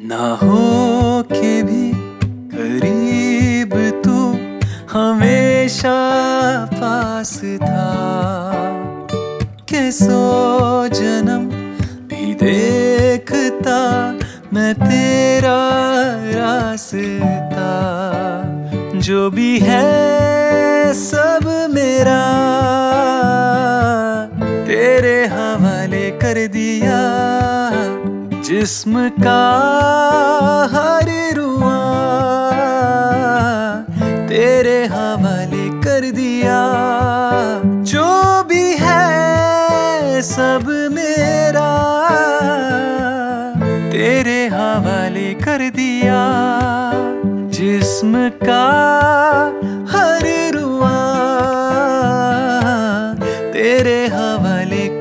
ना हो के भी करीब तू हमेशा पास था। के सो जन्म भी देखता मैं तेरा रास्ता। जो भी है सब मेरा। तेरे हवाले कर दिया जिस्म का हर रुआ तेरे हवाले कर दिया। जो भी है सब मेरा, तेरे हवाले कर दिया। जिस्म का हर रुआ तेरे हवाले